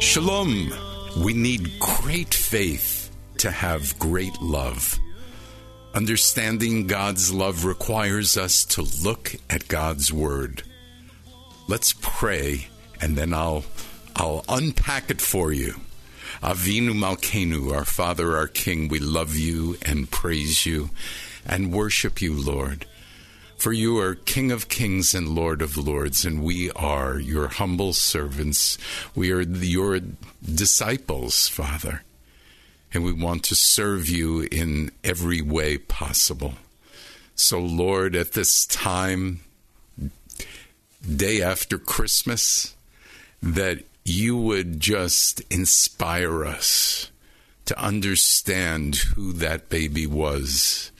Shalom. We need great faith to have great love. Understanding God's love requires us to look at God's word. Let's pray and then I'll I'll unpack it for you. Avinu Malkenu, our Father, our King, we love you and praise you and worship you, Lord. For you are King of kings and Lord of lords, and we are your humble servants. We are your disciples, Father, and we want to serve you in every way possible. So, Lord, at this time, day after Christmas, that you would just inspire us to understand who that baby was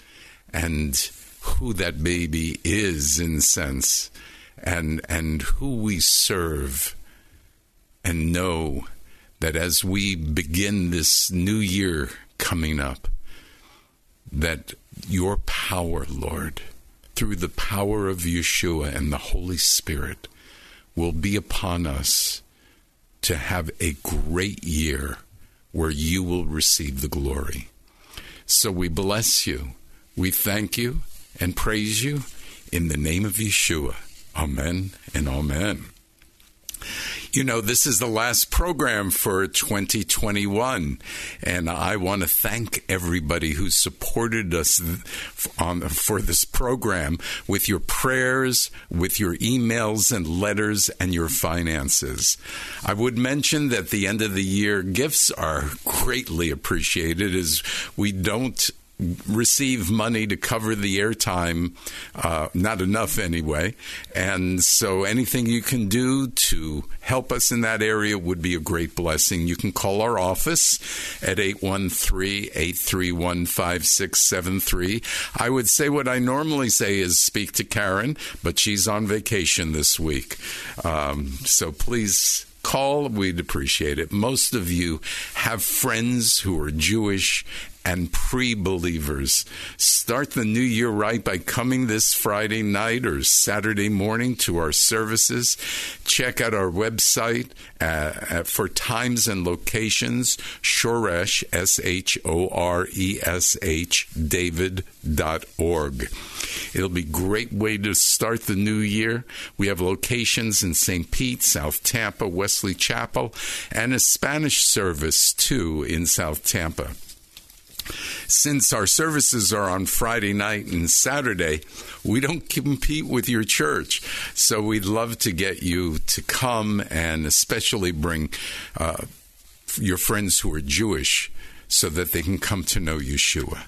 and who that baby is in sense and and who we serve and know that as we begin this new year coming up that your power lord through the power of Yeshua and the Holy Spirit will be upon us to have a great year where you will receive the glory. So we bless you. We thank you and praise you in the name of Yeshua. Amen and amen. You know, this is the last program for 2021, and I want to thank everybody who supported us on, for this program with your prayers, with your emails and letters, and your finances. I would mention that the end of the year, gifts are greatly appreciated as we don't receive money to cover the airtime, uh, not enough anyway. And so anything you can do to help us in that area would be a great blessing. You can call our office at 813 831 5673. I would say what I normally say is speak to Karen, but she's on vacation this week. Um, so please call, we'd appreciate it. Most of you have friends who are Jewish and pre believers. Start the new year right by coming this Friday night or Saturday morning to our services. Check out our website uh, for times and locations, Shoresh, S H O R E S H, David.org. It'll be a great way to start the new year. We have locations in St. Pete, South Tampa, Wesley Chapel, and a Spanish service too in South Tampa since our services are on Friday night and Saturday, we don't compete with your church. So we'd love to get you to come and especially bring uh, your friends who are Jewish so that they can come to know Yeshua.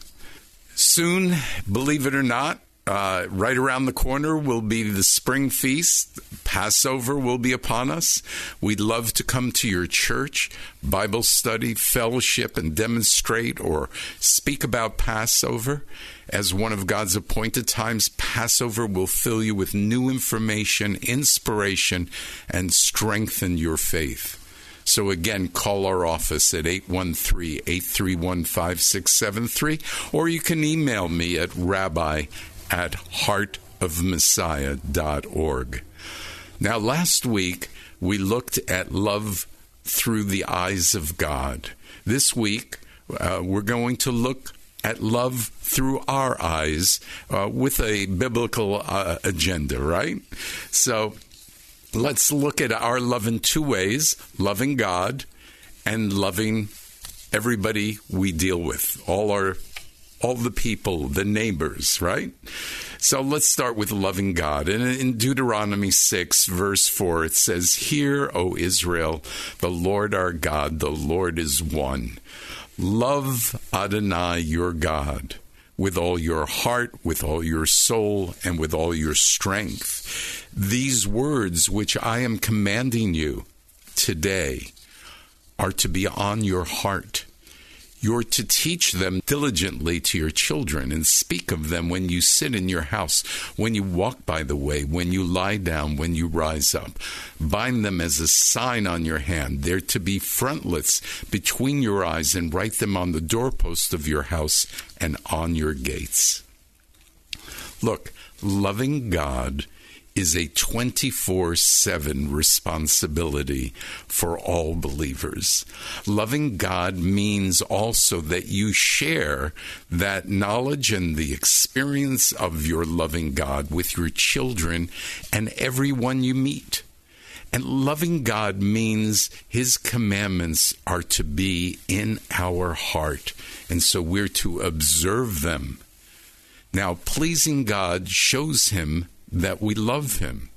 Soon, believe it or not, uh, right around the corner will be the spring feast. Passover will be upon us. We'd love to come to your church, Bible study, fellowship, and demonstrate or speak about Passover. As one of God's appointed times, Passover will fill you with new information, inspiration, and strengthen your faith. So again, call our office at 813-831-5673, or you can email me at rabbi at heartofmessiah.org. Now, last week we looked at love through the eyes of God. This week uh, we're going to look at love through our eyes uh, with a biblical uh, agenda, right? So, let's look at our love in two ways loving God and loving everybody we deal with, all our all the people, the neighbors, right? So let's start with loving God. And in Deuteronomy 6, verse 4, it says, Hear, O Israel, the Lord our God, the Lord is one. Love Adonai your God with all your heart, with all your soul, and with all your strength. These words which I am commanding you today are to be on your heart. You're to teach them diligently to your children and speak of them when you sit in your house, when you walk by the way, when you lie down, when you rise up. Bind them as a sign on your hand. They're to be frontlets between your eyes and write them on the doorpost of your house and on your gates. Look, loving God is a 24 7 responsibility for all believers. Loving God means also that you share that knowledge and the experience of your loving God with your children and everyone you meet. And loving God means His commandments are to be in our heart. And so we're to observe them. Now, pleasing God shows Him that we love him.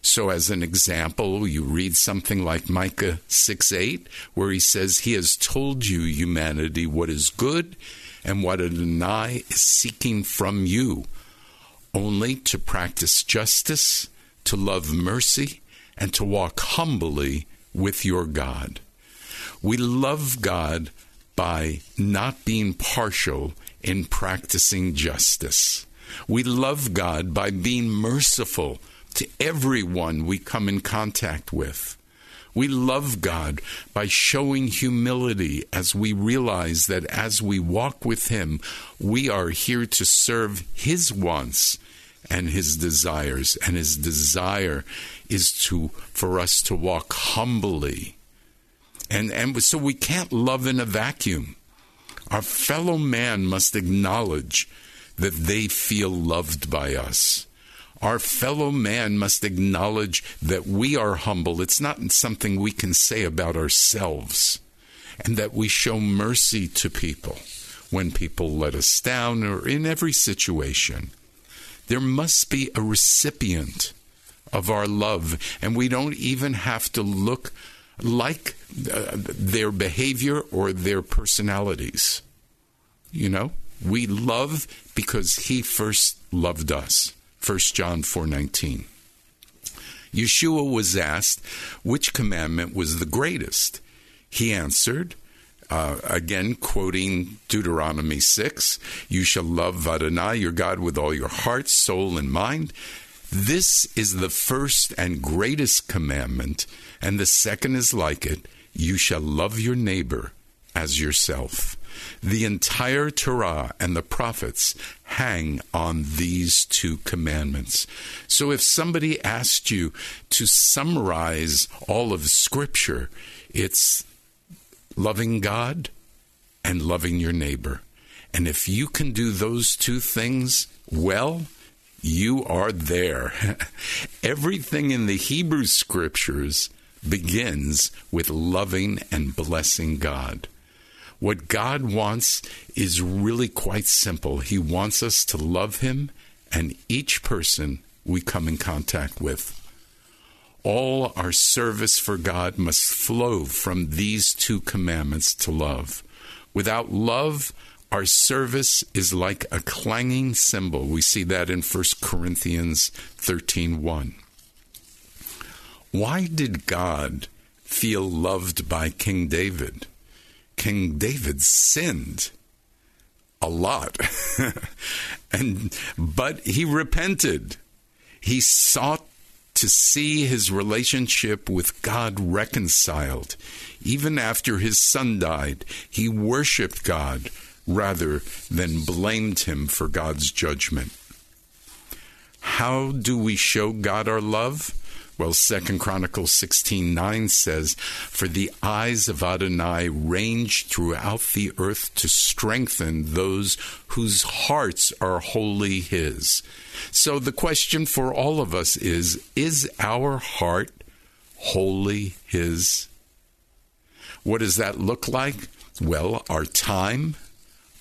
So, as an example, you read something like Micah 6 8, where he says, He has told you, humanity, what is good and what Adonai is seeking from you, only to practice justice, to love mercy, and to walk humbly with your God. We love God by not being partial in practicing justice. We love God by being merciful to everyone we come in contact with. We love God by showing humility as we realize that as we walk with Him, we are here to serve His wants and His desires. And His desire is to for us to walk humbly. And, and so we can't love in a vacuum. Our fellow man must acknowledge that they feel loved by us. Our fellow man must acknowledge that we are humble. It's not something we can say about ourselves. And that we show mercy to people when people let us down or in every situation. There must be a recipient of our love, and we don't even have to look like uh, their behavior or their personalities. You know? We love because he first loved us. 1 John 4:19. Yeshua was asked which commandment was the greatest. He answered, uh, again quoting Deuteronomy 6, you shall love Adonai your God with all your heart, soul, and mind. This is the first and greatest commandment, and the second is like it you shall love your neighbor as yourself. The entire Torah and the prophets hang on these two commandments. So if somebody asked you to summarize all of Scripture, it's loving God and loving your neighbor. And if you can do those two things well, you are there. Everything in the Hebrew Scriptures begins with loving and blessing God. What God wants is really quite simple. He wants us to love Him and each person we come in contact with. All our service for God must flow from these two commandments to love. Without love, our service is like a clanging cymbal. We see that in 1 Corinthians 13:1. Why did God feel loved by King David? King David sinned a lot. and but he repented. He sought to see his relationship with God reconciled. Even after his son died, he worshiped God rather than blamed him for God's judgment. How do we show God our love? Well, Second Chronicles 16:9 says, "For the eyes of Adonai range throughout the earth to strengthen those whose hearts are wholly his." So the question for all of us is, is our heart wholly His. What does that look like? Well, our time,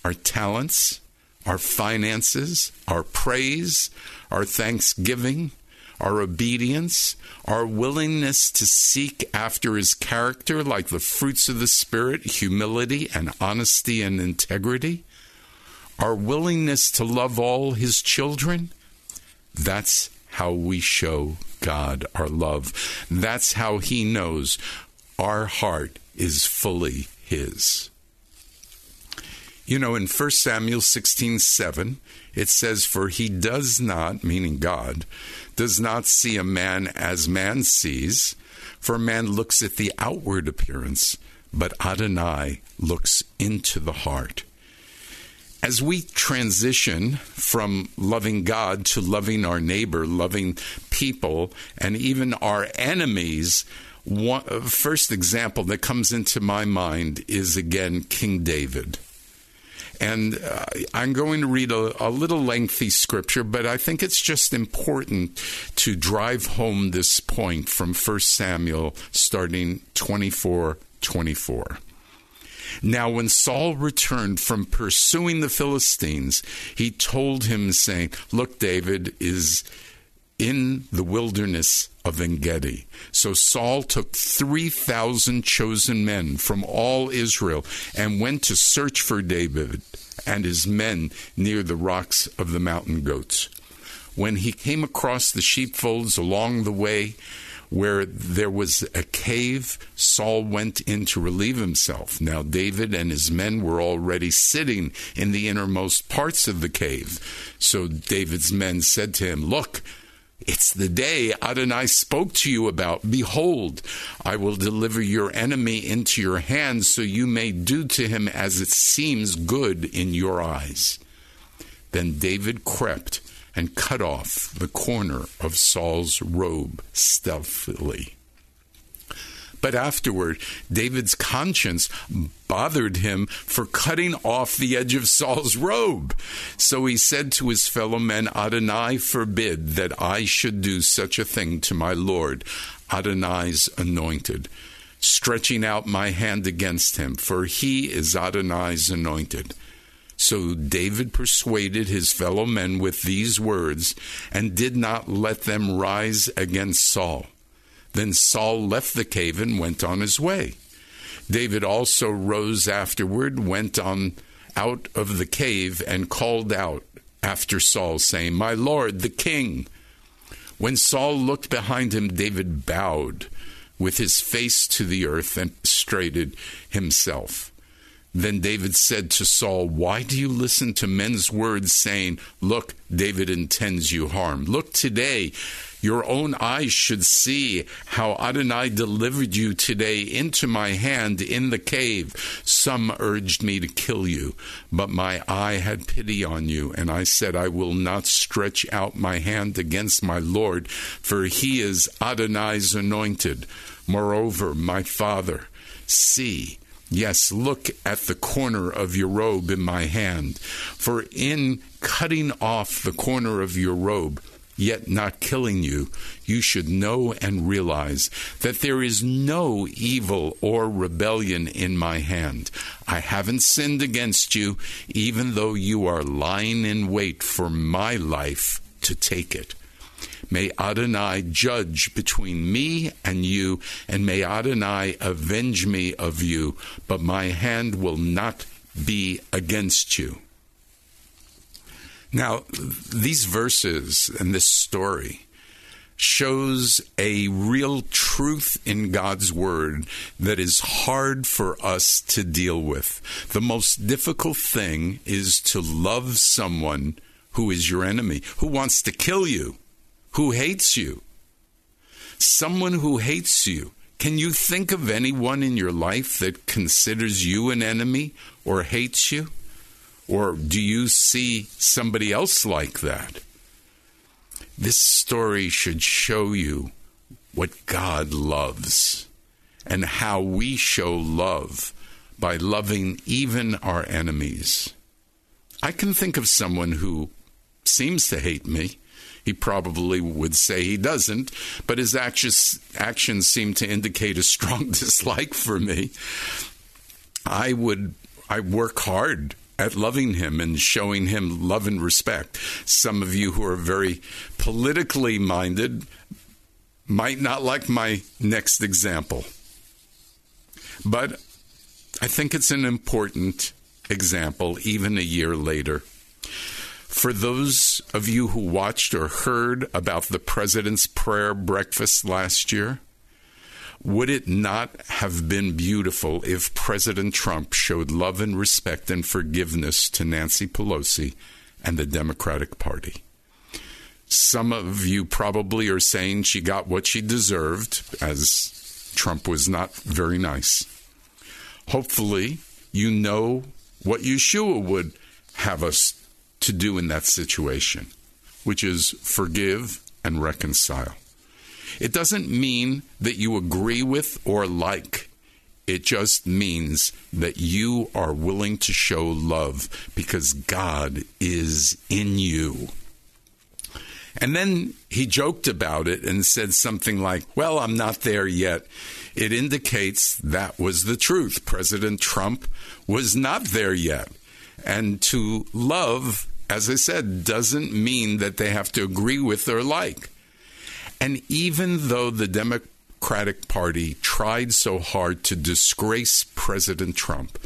our talents, our finances, our praise, our thanksgiving, our obedience, our willingness to seek after his character, like the fruits of the Spirit, humility and honesty and integrity, our willingness to love all his children, that's how we show God our love. That's how he knows our heart is fully his. You know, in 1 Samuel 16 7, it says, For he does not, meaning God, does not see a man as man sees, for man looks at the outward appearance, but Adonai looks into the heart. As we transition from loving God to loving our neighbor, loving people, and even our enemies, one, first example that comes into my mind is again King David. And uh, I'm going to read a, a, little lengthy scripture, but I think it's just important to drive home this point from 1 Samuel, starting 24 24. Now, when Saul returned from pursuing the Philistines, he told him, saying, Look, David is in the wilderness of Engedi. So Saul took 3,000 chosen men from all Israel and went to search for David and his men near the rocks of the mountain goats. When he came across the sheepfolds along the way, where there was a cave, Saul went in to relieve himself. Now, David and his men were already sitting in the innermost parts of the cave. So David's men said to him, Look, it's the day Adonai spoke to you about. Behold, I will deliver your enemy into your hands, so you may do to him as it seems good in your eyes. Then David crept and cut off the corner of Saul's robe stealthily. But afterward, David's conscience bothered him for cutting off the edge of Saul's robe. So he said to his fellow men, Adonai forbid that I should do such a thing to my Lord, Adonai's anointed, stretching out my hand against him, for he is Adonai's anointed. So David persuaded his fellow men with these words and did not let them rise against Saul. Then Saul left the cave and went on his way. David also rose afterward, went on out of the cave, and called out after Saul, saying, My Lord, the king. When Saul looked behind him, David bowed with his face to the earth and prostrated himself. Then David said to Saul, Why do you listen to men's words saying, Look, David intends you harm? Look today, your own eyes should see how Adonai delivered you today into my hand in the cave. Some urged me to kill you, but my eye had pity on you, and I said, I will not stretch out my hand against my Lord, for he is Adonai's anointed. Moreover, my father, see, Yes, look at the corner of your robe in my hand. For in cutting off the corner of your robe, yet not killing you, you should know and realize that there is no evil or rebellion in my hand. I haven't sinned against you, even though you are lying in wait for my life to take it. May Adonai judge between me and you, and may Adonai avenge me of you, but my hand will not be against you. Now, these verses and this story shows a real truth in God's Word that is hard for us to deal with. The most difficult thing is to love someone who is your enemy, who wants to kill you who hates you. Someone who hates you. Can you think of anyone in your life that considers you an enemy or hates you? Or do you see somebody else like that? This story should show you what God loves and how we show love by loving even our enemies. I can think of someone who seems to hate me He probably would say he doesn't, but his actions, actions seem to indicate a strong dislike for me. I would I work hard at loving him and showing him love and respect. Some of you who are very politically minded might not like my next example. But I think it's an important example, even a year later. For those of you who watched or heard about the president's prayer breakfast last year, would it not have been beautiful if President Trump showed love and respect and forgiveness to Nancy Pelosi and the Democratic Party? Some of you probably are saying she got what she deserved, as Trump was not very nice. Hopefully, you know what Yeshua would have us to do in that situation, which is forgive and reconcile. It doesn't mean that you agree with or like. It just means that you are willing to show love because God is in you. And then he joked about it and said something like, Well, I'm not there yet. It indicates that was the truth. President Trump was not there yet. And to love, as I said, doesn't mean that they have to agree with or like. And even though the Democratic Party tried so hard to disgrace President Trump,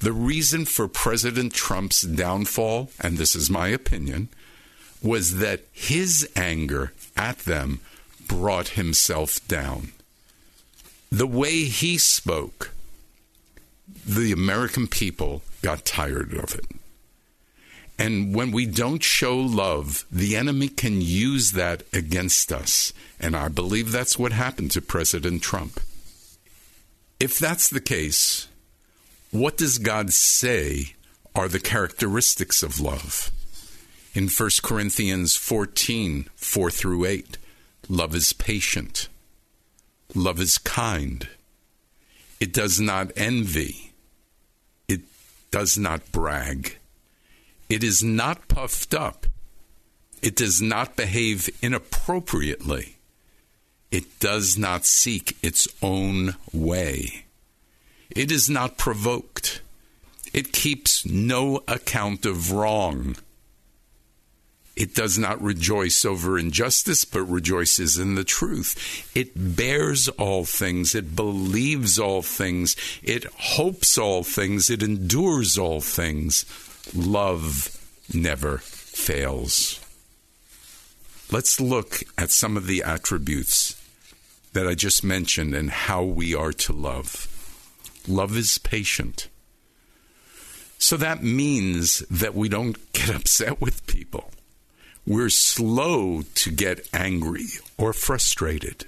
the reason for President Trump's downfall, and this is my opinion, was that his anger at them brought himself down. The way he spoke, the American people got tired of it. And when we don't show love, the enemy can use that against us. And I believe that's what happened to President Trump. If that's the case, what does God say are the characteristics of love? In 1 Corinthians 14 4 through 8, love is patient, love is kind, it does not envy, it does not brag, it is not puffed up, it does not behave inappropriately, it does not seek its own way, it is not provoked, it keeps no account of wrong. It does not rejoice over injustice, but rejoices in the truth. It bears all things. It believes all things. It hopes all things. It endures all things. Love never fails. Let's look at some of the attributes that I just mentioned and how we are to love. Love is patient. So that means that we don't get upset with people we're slow to get angry or frustrated.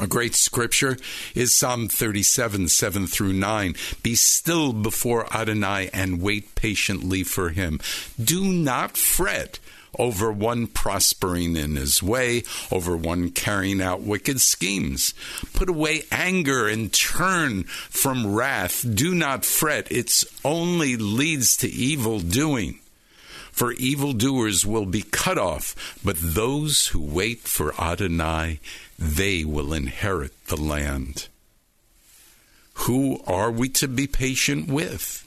A great scripture is Psalm 37, 7 through 9. Be still before Adonai and wait patiently for him. Do not fret over one prospering in his way, over one carrying out wicked schemes. Put away anger and turn from wrath. Do not fret, it only leads to evil doing for evildoers will be cut off, but those who wait for Adonai, they will inherit the land. Who are we to be patient with?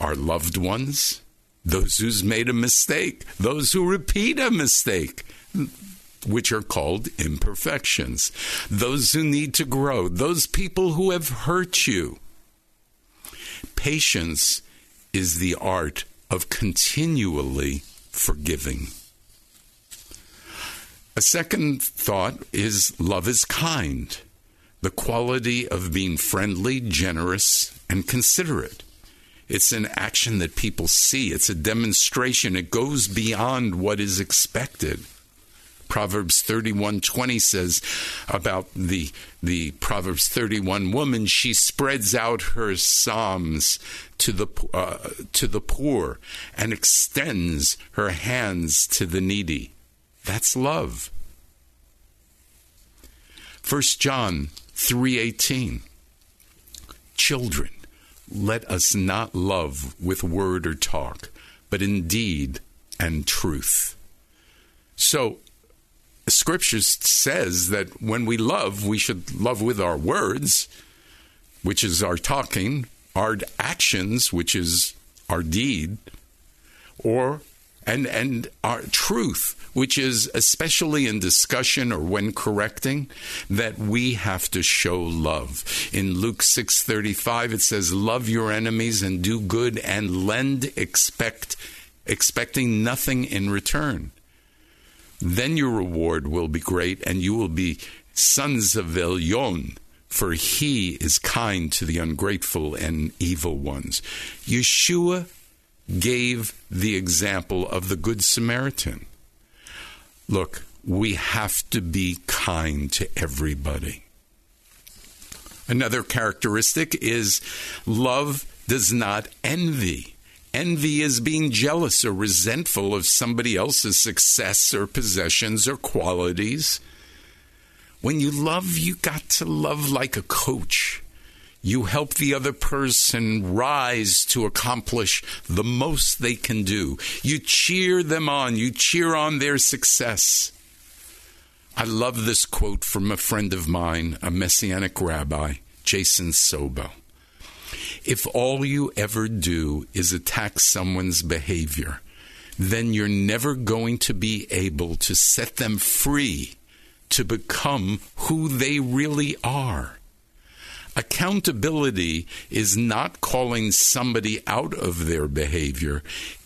Our loved ones, those who's made a mistake, those who repeat a mistake, which are called imperfections, those who need to grow, those people who have hurt you. Patience is the art of continually forgiving. A second thought is love is kind, the quality of being friendly, generous, and considerate. It's an action that people see, it's a demonstration, it goes beyond what is expected. Proverbs 31:20 says about the the Proverbs 31 woman she spreads out her psalms to the uh, to the poor and extends her hands to the needy. That's love. 1 John 3:18 Children, let us not love with word or talk, but in deed and truth. So, Scripture says that when we love, we should love with our words, which is our talking, our actions, which is our deed, or and and our truth, which is especially in discussion or when correcting, that we have to show love. In Luke six thirty five, it says, "Love your enemies and do good and lend, expect expecting nothing in return." Then your reward will be great, and you will be sons of Elyon, for he is kind to the ungrateful and evil ones. Yeshua gave the example of the Good Samaritan. Look, we have to be kind to everybody. Another characteristic is love does not envy. Envy is being jealous or resentful of somebody else's success or possessions or qualities. When you love, you got to love like a coach. You help the other person rise to accomplish the most they can do. You cheer them on. You cheer on their success. I love this quote from a friend of mine, a Messianic rabbi, Jason Sobel. If all you ever do is attack someone's behavior, then you're never going to be able to set them free to become who they really are. Accountability is not calling somebody out of their behavior,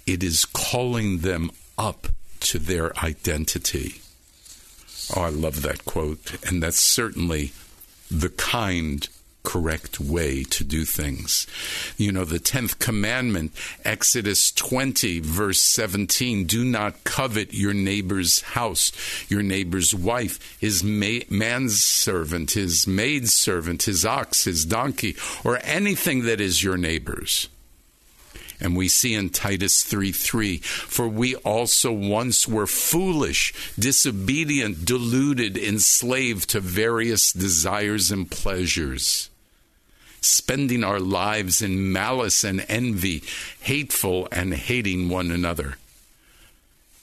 it is calling them up to their identity. Oh, I love that quote. And that's certainly the kind correct way to do things. You know, the 10th commandment, Exodus 20, verse 17 do not covet your neighbor's house, your neighbor's wife, his ma- manservant, his maidservant, his ox, his donkey, or anything that is your neighbor's. And we see in Titus 3 3, for we also once were foolish, disobedient, deluded, enslaved to various desires and pleasures spending our lives in malice and envy, hateful and hating one another.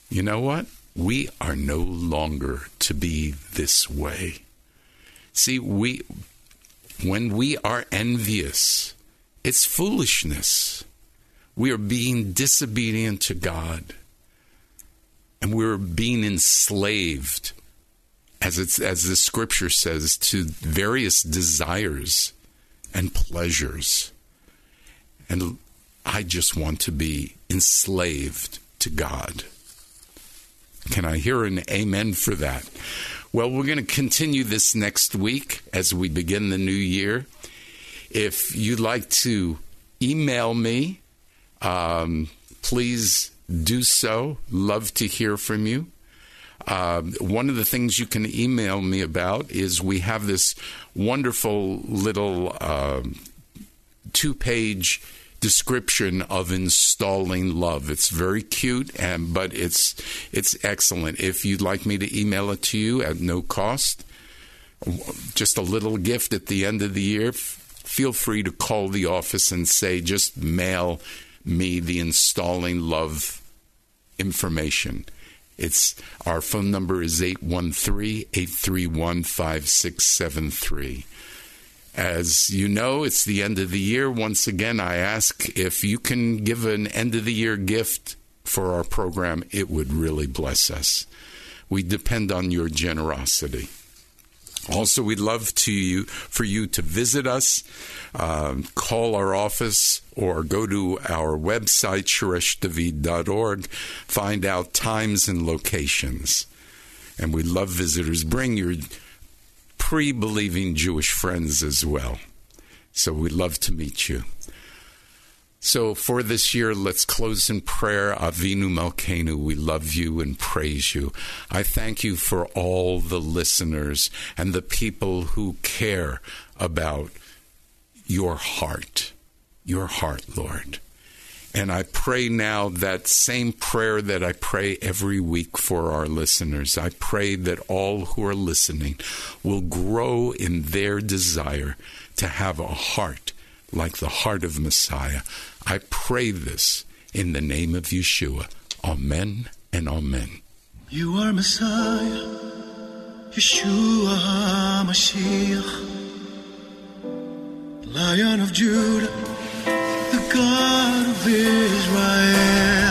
You know what? We are no longer to be this way. See, we when we are envious, it's foolishness. We are being disobedient to God. And we're being enslaved, as it's as the scripture says, to various desires and pleasures. And I just want to be enslaved to God. Can I hear an amen for that? Well, we're going to continue this next week as we begin the new year. If you'd like to email me, um, please do so. Love to hear from you. Uh, one of the things you can email me about is we have this wonderful little uh, two page description of installing love. It's very cute, and but it's it's excellent. If you'd like me to email it to you at no cost, just a little gift at the end of the year, feel free to call the office and say just mail me the installing love information. It's our phone number is 813-831-5673. As you know, it's the end of the year. Once again, I ask if you can give an end of the year gift for our program, it would really bless us. We depend on your generosity. Also, we'd love to you for you to visit us, um, call our office, or go to our website shoreshdavid.org, find out times and locations. And we love visitors. Bring your pre-believing Jewish friends as well. So we'd love to meet you. So for this year, let's close in prayer. Avinu Malkeinu, we love you and praise you. I thank you for all the listeners and the people who care about your heart, your heart, Lord. And I pray now that same prayer that I pray every week for our listeners. I pray that all who are listening will grow in their desire to have a heart like the heart of Messiah. I pray this in the name of Yeshua. Amen and amen. You are Messiah, Yeshua HaMashiach, Lion of Judah, the God of Israel.